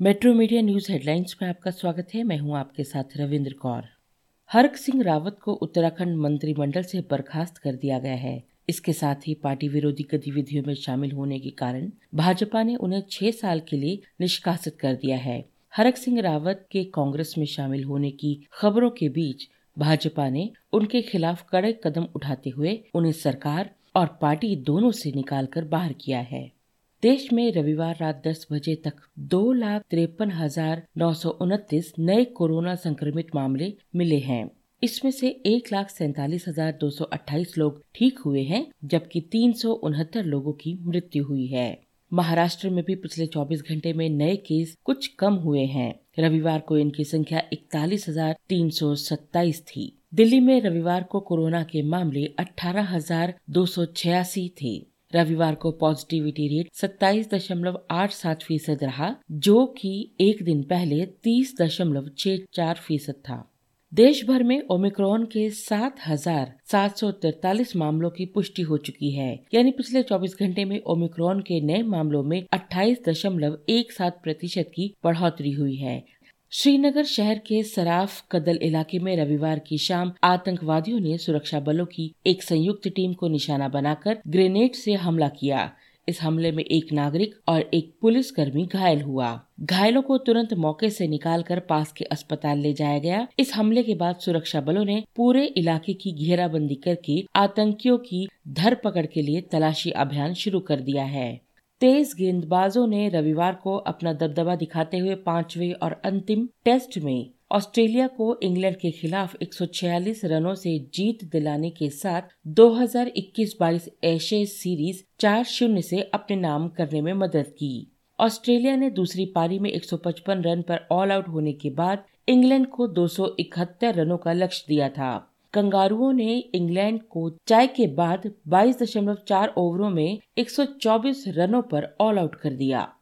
Metro media news headlines में आपका स्वागत है। मैं हूँ आपके साथ रविंद्र कौर। हरक सिंह रावत को उत्तराखंड मंत्रिमंडल से बर्खास्त कर दिया गया है। इसके साथ ही पार्टी विरोधी गतिविधियों में शामिल होने के कारण भाजपा ने उन्हें छह साल के लिए निष्कासित कर दिया है। हरक सिंह रावत के कांग्रेस में शामिल होने की खबरों के बीच भाजपा ने उनके खिलाफ कड़े कदम उठाते हुए उन्हें सरकार और पार्टी दोनों से निकालकर बाहर किया है। देश में रविवार रात 10 बजे तक दो लाख तिरपन हज़ार नौ सौ उनतीस नए कोरोना संक्रमित मामले मिले हैं। इसमें से एक लाख सैतालीस हज़ार दो सौ अट्ठाईस लोग ठीक हुए हैं, जबकि तीन सौ उनहत्तर लोगों की मृत्यु हुई है। महाराष्ट्र में भी पिछले 24 घंटे में नए केस कुछ कम हुए हैं। रविवार को इनकी संख्या इकतालीस हज़ार तीन सौ सत्ताईस थी। दिल्ली में रविवार को कोरोना के मामले अठारह हज़ार दो सौ छियासी थे। रविवार को पॉजिटिविटी रेट सत्ताईस दशमलव आठ सात फ़ीसद रहा, जो कि एक दिन पहले तीस दशमलव छह चार फ़ीसद था। देश भर में ओमिक्रॉन के सात हज़ार सात सौ तैतालीस मामलों की पुष्टि हो चुकी है। यानी पिछले 24 घंटे में ओमिक्रॉन के नए मामलों में अट्ठाईस दशमलव एक सात प्रतिशत की बढ़ोतरी हुई है। श्रीनगर शहर के सराफ कदल इलाके में रविवार की शाम आतंकवादियों ने सुरक्षा बलों की एक संयुक्त टीम को निशाना बनाकर ग्रेनेड से हमला किया। इस हमले में एक नागरिक और एक पुलिसकर्मी घायल हुआ। घायलों को तुरंत मौके से निकालकर पास के अस्पताल ले जाया गया। इस हमले के बाद सुरक्षा बलों ने पूरे इलाके की घेराबंदी करके आतंकियों की धरपकड़ के लिए तलाशी अभियान शुरू कर दिया है। तेज गेंदबाजों ने रविवार को अपना दबदबा दिखाते हुए पांचवे और अंतिम टेस्ट में ऑस्ट्रेलिया को इंग्लैंड के खिलाफ 146 रनों से जीत दिलाने के साथ 2021-22 एशिया सीरीज़ चार शून्य से अपने नाम करने में मदद की। ऑस्ट्रेलिया ने दूसरी पारी में 155 रन पर ऑल आउट होने के बाद इंग्लैंड को 271 रनों का लक्ष्य दिया था। कंगारुओं ने इंग्लैंड को चाय के बाद 22.4 ओवरों में 124 रनों पर ऑल आउट कर दिया।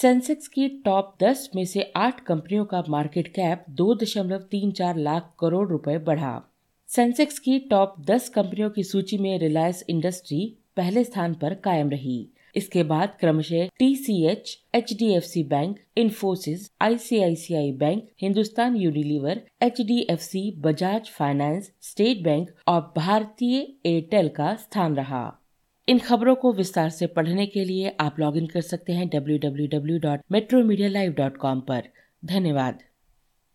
सेंसेक्स की टॉप 10 में से 8 कंपनियों का मार्केट कैप 2.34 लाख करोड़ रुपए बढ़ा। सेंसेक्स की टॉप 10 कंपनियों की सूची में रिलायंस इंडस्ट्री पहले स्थान पर कायम रही। इसके बाद क्रमशः T C H H D F C bank Infosys ICICI bank Hindustan Unilever H D F C Bajaj finance State Bank और भारतीय एयरटेल का स्थान रहा। इन खबरों को विस्तार से पढ़ने के लिए आप लॉगिन कर सकते हैं W W W dot metro media live dot com धन्यवाद।